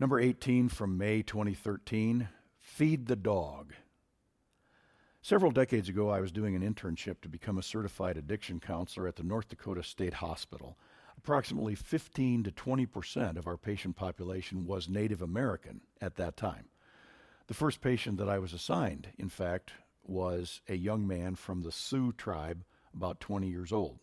Number 18 from May 2013 Feed the Dog. Several decades ago, I was doing an internship to become a certified addiction counselor at the North Dakota State Hospital. Approximately 15 to 20 percent of our patient population was Native American at that time. The first patient that I was assigned, in fact, was a young man from the Sioux tribe, about 20 years old.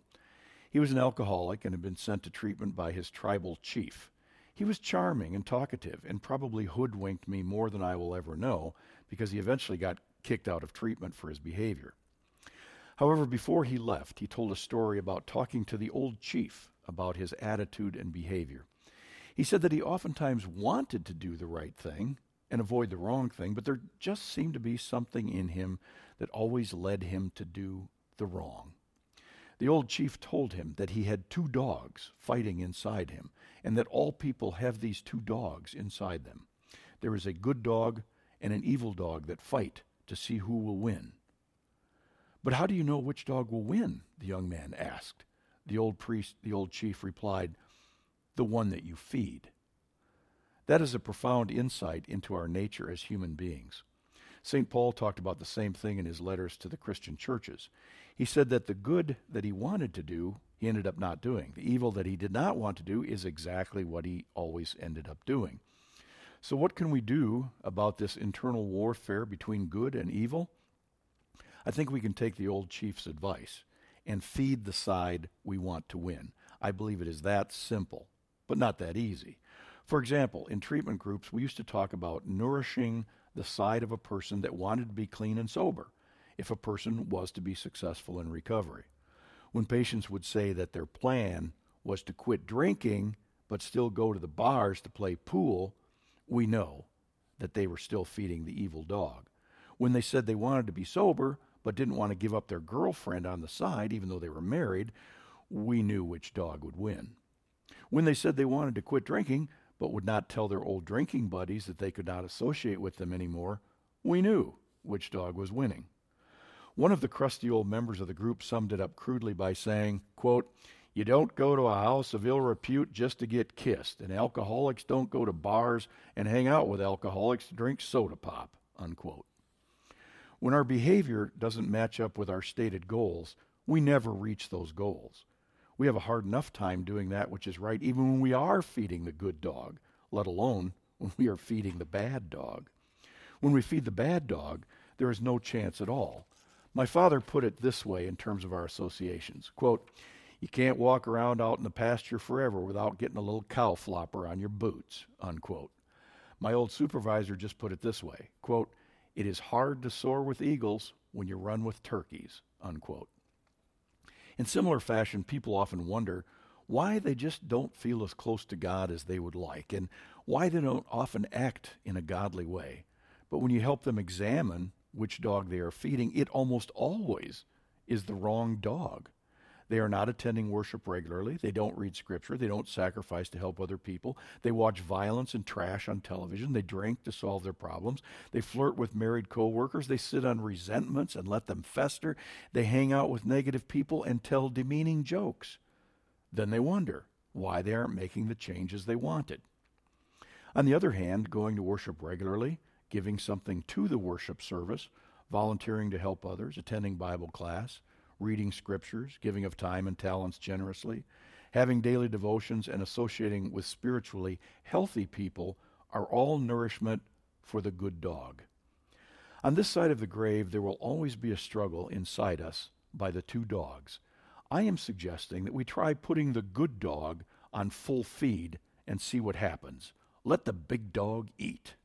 He was an alcoholic and had been sent to treatment by his tribal chief. He was charming and talkative and probably hoodwinked me more than I will ever know because he eventually got kicked out of treatment for his behavior. However, before he left, he told a story about talking to the old chief about his attitude and behavior. He said that he oftentimes wanted to do the right thing and avoid the wrong thing, but there just seemed to be something in him that always led him to do the wrong. The old chief told him that he had two dogs fighting inside him, and that all people have these two dogs inside them. There is a good dog and an evil dog that fight to see who will win. But how do you know which dog will win? the young man asked. The old priest, the old chief replied, The one that you feed. That is a profound insight into our nature as human beings. St. Paul talked about the same thing in his letters to the Christian churches. He said that the good that he wanted to do, he ended up not doing. The evil that he did not want to do is exactly what he always ended up doing. So, what can we do about this internal warfare between good and evil? I think we can take the old chief's advice and feed the side we want to win. I believe it is that simple, but not that easy. For example, in treatment groups, we used to talk about nourishing the side of a person that wanted to be clean and sober if a person was to be successful in recovery. When patients would say that their plan was to quit drinking but still go to the bars to play pool, we know that they were still feeding the evil dog. When they said they wanted to be sober but didn't want to give up their girlfriend on the side, even though they were married, we knew which dog would win. When they said they wanted to quit drinking but would not tell their old drinking buddies that they could not associate with them anymore, we knew which dog was winning. One of the crusty old members of the group summed it up crudely by saying, quote, you don't go to a house of ill repute just to get kissed, and alcoholics don't go to bars and hang out with alcoholics to drink soda pop. Unquote. When our behavior doesn't match up with our stated goals, we never reach those goals. We have a hard enough time doing that which is right, even when we are feeding the good dog, let alone when we are feeding the bad dog. When we feed the bad dog, there is no chance at all. My father put it this way in terms of our associations quote, you can't walk around out in the pasture forever without getting a little cow flopper on your boots, unquote. My old supervisor just put it this way, quote, it is hard to soar with eagles when you run with turkeys, unquote. In similar fashion, people often wonder why they just don't feel as close to God as they would like and why they don't often act in a godly way. But when you help them examine which dog they are feeding, it almost always is the wrong dog. They are not attending worship regularly. They don't read scripture. They don't sacrifice to help other people. They watch violence and trash on television. They drink to solve their problems. They flirt with married coworkers. They sit on resentments and let them fester. They hang out with negative people and tell demeaning jokes. Then they wonder why they aren't making the changes they wanted. On the other hand, going to worship regularly, giving something to the worship service, volunteering to help others, attending Bible class, reading scriptures, giving of time and talents generously, having daily devotions, and associating with spiritually healthy people are all nourishment for the good dog. On this side of the grave, there will always be a struggle inside us by the two dogs. I am suggesting that we try putting the good dog on full feed and see what happens. Let the big dog eat.